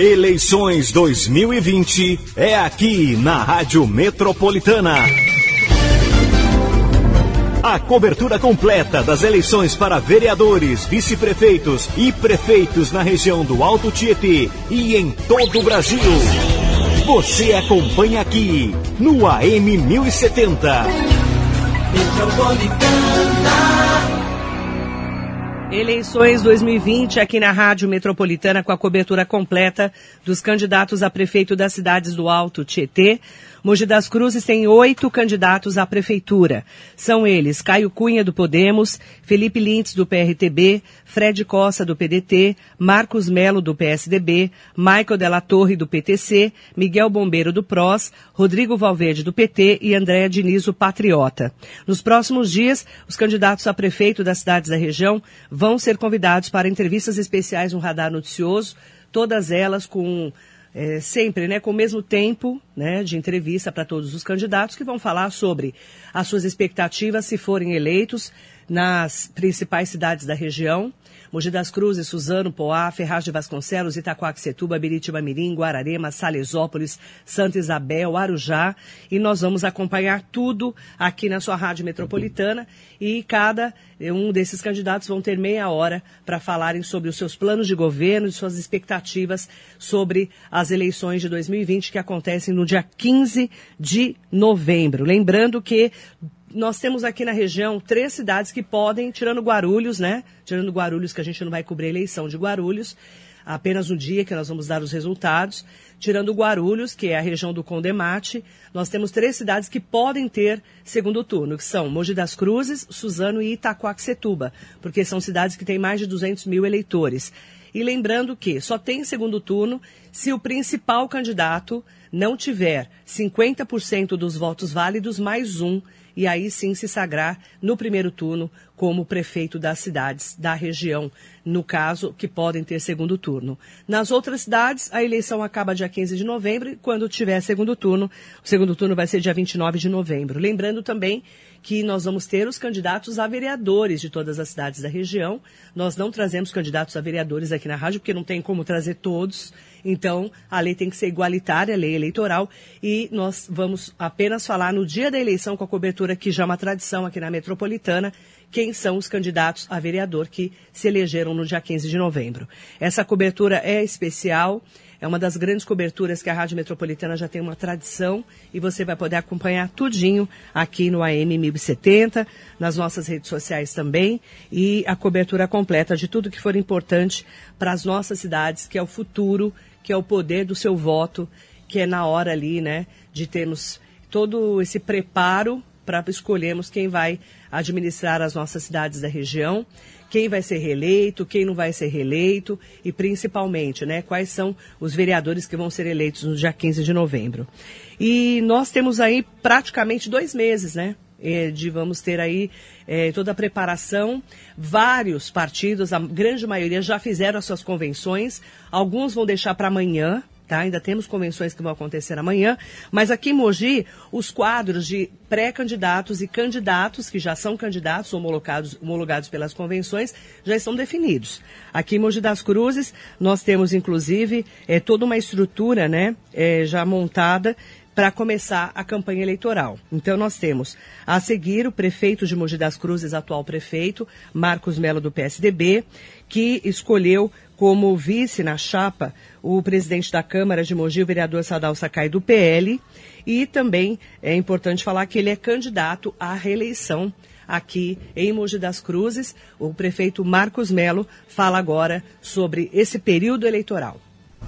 Eleições 2020 é aqui na Rádio Metropolitana. A cobertura completa das eleições para vereadores, vice-prefeitos e prefeitos na região do Alto Tietê e em todo o Brasil. Você acompanha aqui no AM 1070. Metropolitana. Eleições 2020 aqui na Rádio Metropolitana com a cobertura completa dos candidatos a prefeito das cidades do Alto Tietê. Mogi das Cruzes tem oito candidatos à prefeitura. São eles Caio Cunha do Podemos, Felipe Lintz do PRTB, Fred Costa do PDT, Marcos Melo do PSDB, Michael Della Torre do PTC, Miguel Bombeiro do PROS, Rodrigo Valverde do PT e Andréa Diniz Patriota. Nos próximos dias, os candidatos a prefeito das cidades da região vão ser convidados para entrevistas especiais no Radar Noticioso, todas elas com é, sempre né, com o mesmo tempo né, de entrevista para todos os candidatos que vão falar sobre as suas expectativas se forem eleitos nas principais cidades da região, Mogi das Cruzes, Suzano, Poá, Ferraz de Vasconcelos, Itacoaxetuba, Biritiba Mirim, Guararema, Salesópolis, Santa Isabel, Arujá. E nós vamos acompanhar tudo aqui na sua rádio metropolitana. E cada um desses candidatos vão ter meia hora para falarem sobre os seus planos de governo e suas expectativas sobre as eleições de 2020 que acontecem no dia 15 de novembro. Lembrando que nós temos aqui na região três cidades que podem, tirando Guarulhos, né? Tirando Guarulhos, que a gente não vai cobrir a eleição de Guarulhos, apenas um dia que nós vamos dar os resultados. Tirando Guarulhos, que é a região do Condemate, nós temos três cidades que podem ter segundo turno, que são Mogi das Cruzes, Suzano e Itacoaxetuba, porque são cidades que têm mais de 200 mil eleitores. E lembrando que só tem segundo turno se o principal candidato não tiver 50% dos votos válidos mais um e aí sim se sagrar no primeiro turno como prefeito das cidades da região, no caso, que podem ter segundo turno. Nas outras cidades, a eleição acaba dia 15 de novembro e quando tiver segundo turno, o segundo turno vai ser dia 29 de novembro. Lembrando também que nós vamos ter os candidatos a vereadores de todas as cidades da região. Nós não trazemos candidatos a vereadores aqui na rádio, porque não tem como trazer todos. Então, a lei tem que ser igualitária, a lei eleitoral, e nós vamos apenas falar no dia da eleição com a cobertura que já é uma tradição aqui na metropolitana, quem são os candidatos a vereador que se elegeram no dia 15 de novembro. Essa cobertura é especial. É uma das grandes coberturas que a Rádio Metropolitana já tem uma tradição e você vai poder acompanhar tudinho aqui no AM 1070, nas nossas redes sociais também e a cobertura completa de tudo que for importante para as nossas cidades, que é o futuro que é o poder do seu voto, que é na hora ali, né, de termos todo esse preparo para escolhermos quem vai administrar as nossas cidades da região, quem vai ser reeleito, quem não vai ser reeleito e principalmente, né, quais são os vereadores que vão ser eleitos no dia 15 de novembro. E nós temos aí praticamente dois meses, né, eh, de vamos ter aí é, toda a preparação. Vários partidos, a grande maioria, já fizeram as suas convenções. Alguns vão deixar para amanhã, Tá? Ainda temos convenções que vão acontecer amanhã, mas aqui em Mogi, os quadros de pré-candidatos e candidatos, que já são candidatos homologados, homologados pelas convenções, já estão definidos. Aqui em Mogi das Cruzes, nós temos, inclusive, é, toda uma estrutura né, é, já montada para começar a campanha eleitoral. Então nós temos a seguir o prefeito de Mogi das Cruzes, atual prefeito, Marcos Melo do PSDB, que escolheu como vice na chapa o presidente da Câmara de Mogi, o vereador Sadal Sakai do PL, e também é importante falar que ele é candidato à reeleição aqui em Mogi das Cruzes. O prefeito Marcos Melo fala agora sobre esse período eleitoral.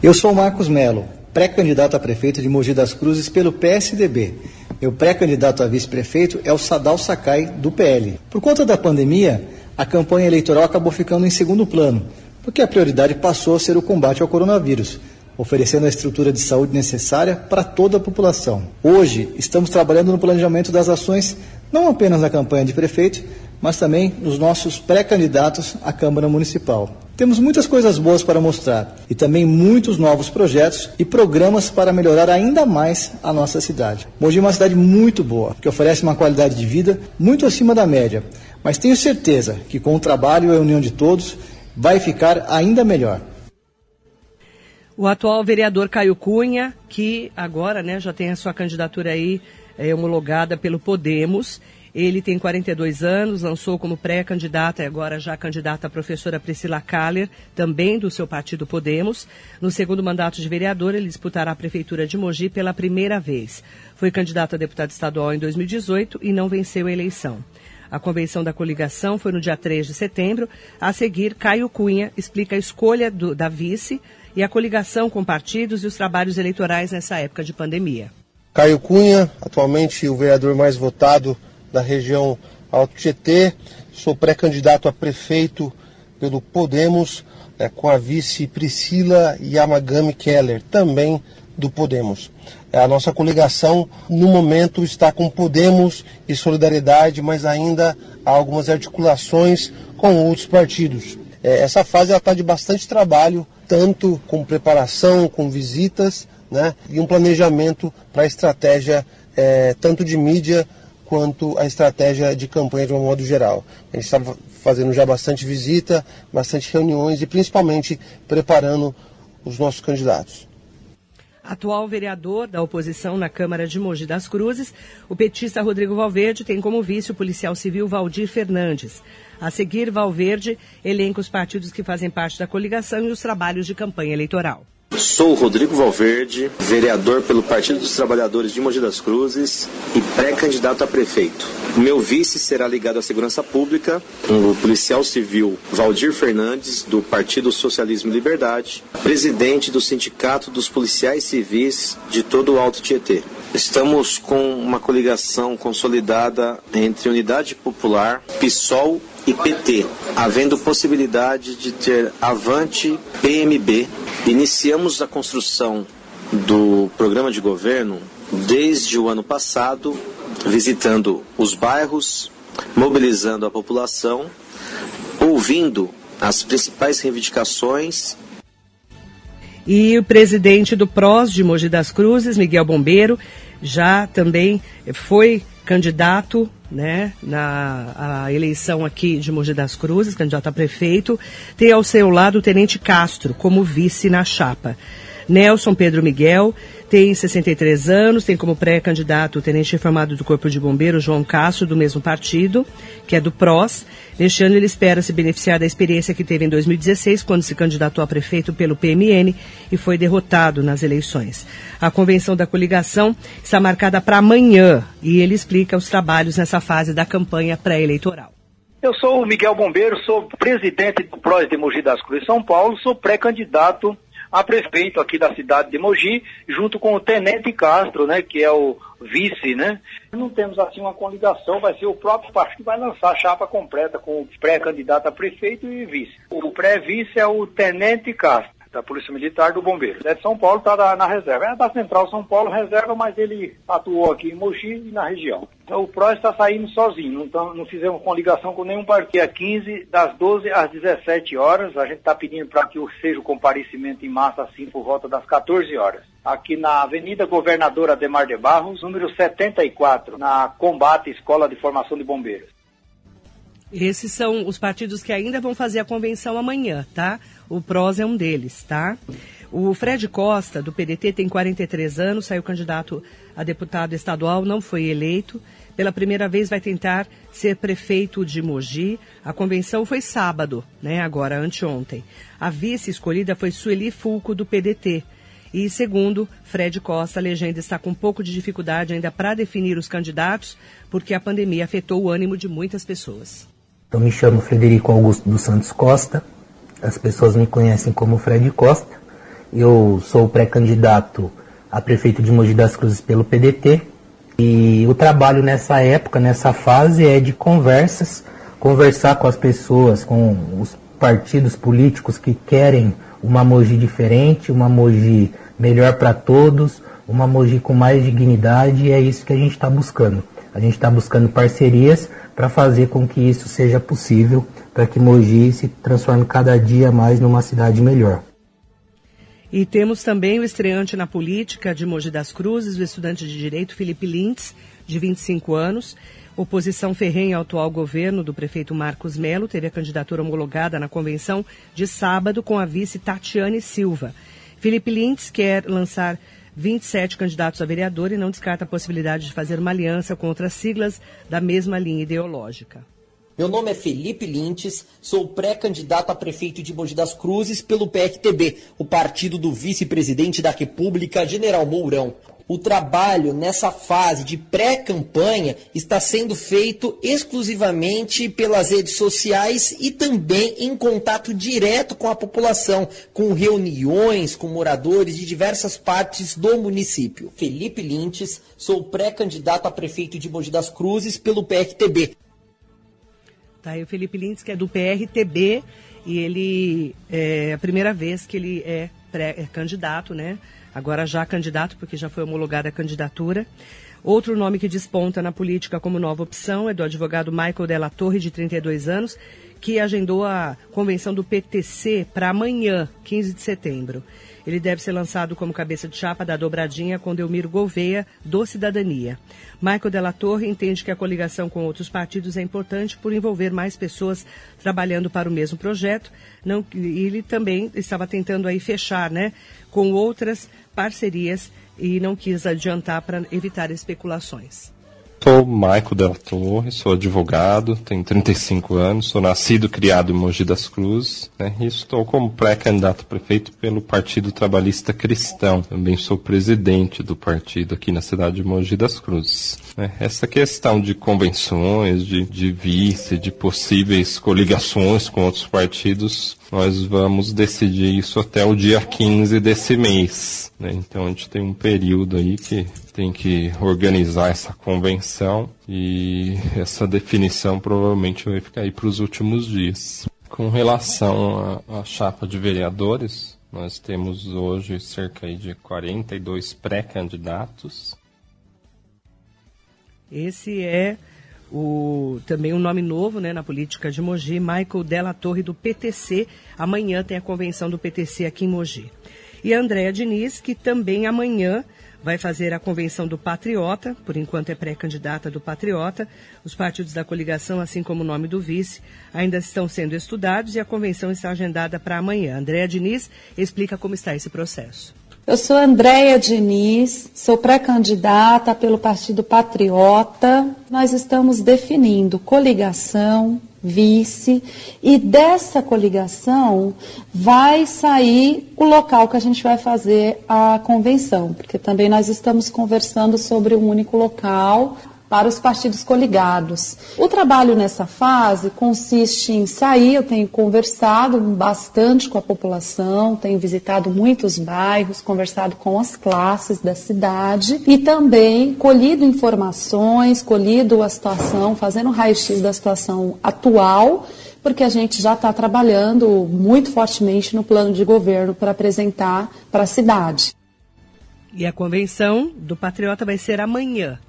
Eu sou Marcos Melo, pré-candidato a prefeito de Mogi das Cruzes pelo PSDB. Meu pré-candidato a vice-prefeito é o Sadal Sakai, do PL. Por conta da pandemia, a campanha eleitoral acabou ficando em segundo plano, porque a prioridade passou a ser o combate ao coronavírus, oferecendo a estrutura de saúde necessária para toda a população. Hoje, estamos trabalhando no planejamento das ações, não apenas na campanha de prefeito, mas também nos nossos pré-candidatos à Câmara Municipal. Temos muitas coisas boas para mostrar e também muitos novos projetos e programas para melhorar ainda mais a nossa cidade. Mogi é uma cidade muito boa, que oferece uma qualidade de vida muito acima da média, mas tenho certeza que com o trabalho e a união de todos vai ficar ainda melhor. O atual vereador Caio Cunha, que agora né, já tem a sua candidatura aí é, homologada pelo Podemos. Ele tem 42 anos, lançou como pré-candidata e agora já candidata a professora Priscila Kaller, também do seu partido Podemos. No segundo mandato de vereador, ele disputará a prefeitura de Mogi pela primeira vez. Foi candidato a deputado estadual em 2018 e não venceu a eleição. A convenção da coligação foi no dia 3 de setembro. A seguir, Caio Cunha explica a escolha do, da vice e a coligação com partidos e os trabalhos eleitorais nessa época de pandemia. Caio Cunha, atualmente o vereador mais votado da região Alto Tietê, sou pré-candidato a prefeito pelo Podemos, é, com a vice Priscila Yamagami Keller, também do Podemos. É, a nossa coligação, no momento, está com Podemos e Solidariedade, mas ainda há algumas articulações com outros partidos. É, essa fase está de bastante trabalho, tanto com preparação, com visitas, né, e um planejamento para a estratégia é, tanto de mídia quanto a estratégia de campanha de um modo geral. A gente está fazendo já bastante visita, bastante reuniões e principalmente preparando os nossos candidatos. Atual vereador da oposição na Câmara de Mogi das Cruzes, o petista Rodrigo Valverde tem como vice o policial civil Valdir Fernandes. A seguir, Valverde elenca os partidos que fazem parte da coligação e os trabalhos de campanha eleitoral. Sou Rodrigo Valverde, vereador pelo Partido dos Trabalhadores de Mogi das Cruzes e pré-candidato a prefeito. Meu vice será ligado à segurança pública, o policial civil Valdir Fernandes, do Partido Socialismo e Liberdade, presidente do Sindicato dos Policiais Civis de todo o Alto Tietê. Estamos com uma coligação consolidada entre Unidade Popular, PSOL e PT, havendo possibilidade de ter Avante PMB. Iniciamos a construção do programa de governo desde o ano passado, visitando os bairros, mobilizando a população, ouvindo as principais reivindicações. E o presidente do PROS de Mogi das Cruzes, Miguel Bombeiro, já também foi candidato né, na eleição aqui de Mogi das Cruzes, candidato a prefeito, tem ao seu lado o Tenente Castro como vice na chapa. Nelson Pedro Miguel tem 63 anos, tem como pré-candidato o tenente reformado do Corpo de Bombeiros, João Castro, do mesmo partido, que é do PROS. Neste ano ele espera se beneficiar da experiência que teve em 2016, quando se candidatou a prefeito pelo PMN e foi derrotado nas eleições. A convenção da coligação está marcada para amanhã e ele explica os trabalhos nessa fase da campanha pré-eleitoral. Eu sou o Miguel Bombeiro, sou presidente do PROS de Mogi das Cruzes São Paulo, sou pré-candidato a prefeito aqui da cidade de Mogi, junto com o Tenente Castro, né, que é o vice, né? Não temos assim uma coligação, vai ser o próprio partido que vai lançar a chapa completa com o pré-candidato a prefeito e vice. O pré-vice é o Tenente Castro da Polícia Militar do Bombeiro. É de São Paulo, está na, na, reserva. É da Central São Paulo, reserva, mas ele atuou aqui em Mogi e na região. Então o PRO está saindo sozinho, não, não fizemos coligação com nenhum partido. Dia 15, das 12 às 17 horas, a gente está pedindo para que seja o comparecimento em massa assim por volta das 14 horas. Aqui na Avenida Governador Ademar de Barros, número 74, na Combate Escola de Formação de Bombeiros. Esses são os partidos que ainda vão fazer a convenção amanhã, tá? O PROS é um deles, tá? O Fred Costa, do PDT, tem 43 anos, saiu candidato a deputado estadual, não foi eleito. Pela primeira vez vai tentar ser prefeito de Mogi. A convenção foi sábado, né? Agora, anteontem. A vice escolhida foi Sueli Fulco, do PDT. E segundo Fred Costa, a legenda está com um pouco de dificuldade ainda para definir os candidatos, porque a pandemia afetou o ânimo de muitas pessoas. Eu me chamo Frederico Augusto dos Santos Costa, as pessoas me conhecem como Fred Costa. Eu sou pré-candidato a prefeito de Mogi das Cruzes pelo PDT. E o trabalho nessa época, nessa fase, é de conversas, conversar com as pessoas, com os partidos políticos que querem uma Mogi diferente, uma Mogi melhor para todos, uma Mogi com mais dignidade, e é isso que a gente está buscando. A gente está buscando parcerias para fazer com que isso seja possível para que Mogi se transforme cada dia mais numa cidade melhor. E temos também o estreante na política de Mogi das Cruzes, o estudante de Direito Felipe Lintz, de 25 anos. Oposição ferrenha ao atual governo do prefeito Marcos Melo teve a candidatura homologada na convenção de sábado com a vice Tatiane Silva. Felipe Lintz quer lançar 27 candidatos a vereador e não descarta a possibilidade de fazer uma aliança contra siglas da mesma linha ideológica. Meu nome é Felipe Lintes, sou pré-candidato a prefeito de Mogi das Cruzes pelo PRTB, o partido do vice-presidente da República, General Mourão. O trabalho nessa fase de pré-campanha está sendo feito exclusivamente pelas redes sociais e também em contato direto com a população, com reuniões com moradores de diversas partes do município. Felipe Lintes, sou pré-candidato a prefeito de Mogi das Cruzes pelo PRTB. Tá aí o Felipe Lintz, que é do PRTB, e ele é a primeira vez que ele é, pré, é candidato, né? Agora já candidato, porque já foi homologada a candidatura. Outro nome que desponta na política como nova opção é do advogado Michael Della Torre, de 32 anos, que agendou a convenção do PTC para amanhã, 15 de setembro. Ele deve ser lançado como cabeça de chapa da dobradinha com Delmiro Gouveia, do Cidadania. Michael Della Torre entende que a coligação com outros partidos é importante por envolver mais pessoas trabalhando para o mesmo projeto. Não, ele também estava tentando aí fechar né, com outras parcerias e não quis adiantar para evitar especulações. Sou Maico Del Torre, sou advogado, tenho 35 anos, sou nascido e criado em Mogi das Cruzes né, e estou como pré-candidato prefeito pelo Partido Trabalhista Cristão. Também sou presidente do partido aqui na cidade de Mogi das Cruzes. Né. Essa questão de convenções, de, de vice, de possíveis coligações com outros partidos, nós vamos decidir isso até o dia 15 desse mês. Né? Então a gente tem um período aí que tem que organizar essa convenção e essa definição provavelmente vai ficar aí para os últimos dias. Com relação à chapa de vereadores, nós temos hoje cerca de 42 pré-candidatos. Esse é o, também um nome novo né, na política de Mogi, Michael Della Torre, do PTC. Amanhã tem a convenção do PTC aqui em Mogi. E a Andréa Diniz, que também amanhã vai fazer a convenção do Patriota, por enquanto é pré-candidata do Patriota. Os partidos da coligação, assim como o nome do vice, ainda estão sendo estudados e a convenção está agendada para amanhã. Andréa Diniz explica como está esse processo. Eu sou Andréia Diniz, sou pré-candidata pelo Partido Patriota. Nós estamos definindo coligação, vice, e dessa coligação vai sair o local que a gente vai fazer a convenção, porque também nós estamos conversando sobre um único local para os partidos coligados. O trabalho nessa fase consiste em sair, eu tenho conversado bastante com a população, tenho visitado muitos bairros, conversado com as classes da cidade e também colhido informações, colhido a situação, fazendo raio-x da situação atual porque a gente já está trabalhando muito fortemente no plano de governo para apresentar para a cidade. E a convenção do Patriota vai ser amanhã.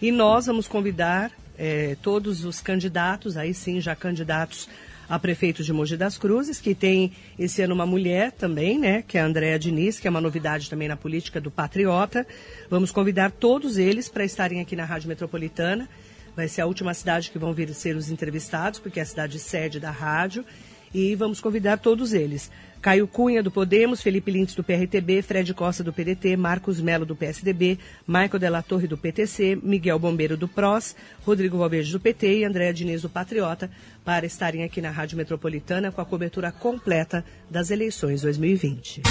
E nós vamos convidar é, todos os candidatos, aí sim, já candidatos a prefeito de Mogi das Cruzes, que tem esse ano uma mulher também, né, que é a Andréa Diniz, que é uma novidade também na política do Patriota. Vamos convidar todos eles para estarem aqui na Rádio Metropolitana. Vai ser a última cidade que vão vir ser os entrevistados, porque é a cidade sede da rádio. E vamos convidar todos eles. Caio Cunha, do Podemos, Felipe Lintz, do PRTB, Fred Costa, do PDT, Marcos Melo, do PSDB, Michael Della Torre, do PTC, Miguel Bombeiro, do PROS, Rodrigo Valverde, do PT e Andréa Diniz, do Patriota, para estarem aqui na Rádio Metropolitana com a cobertura completa das eleições 2020.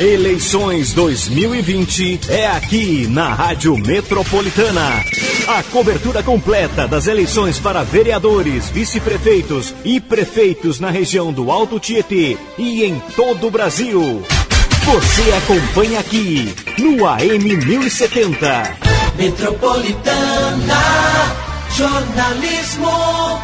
Eleições 2020 é aqui na Rádio Metropolitana. A cobertura completa das eleições para vereadores, vice-prefeitos e prefeitos na região do Alto Tietê e em todo o Brasil. Você acompanha aqui no AM 1070. Metropolitana Jornalismo.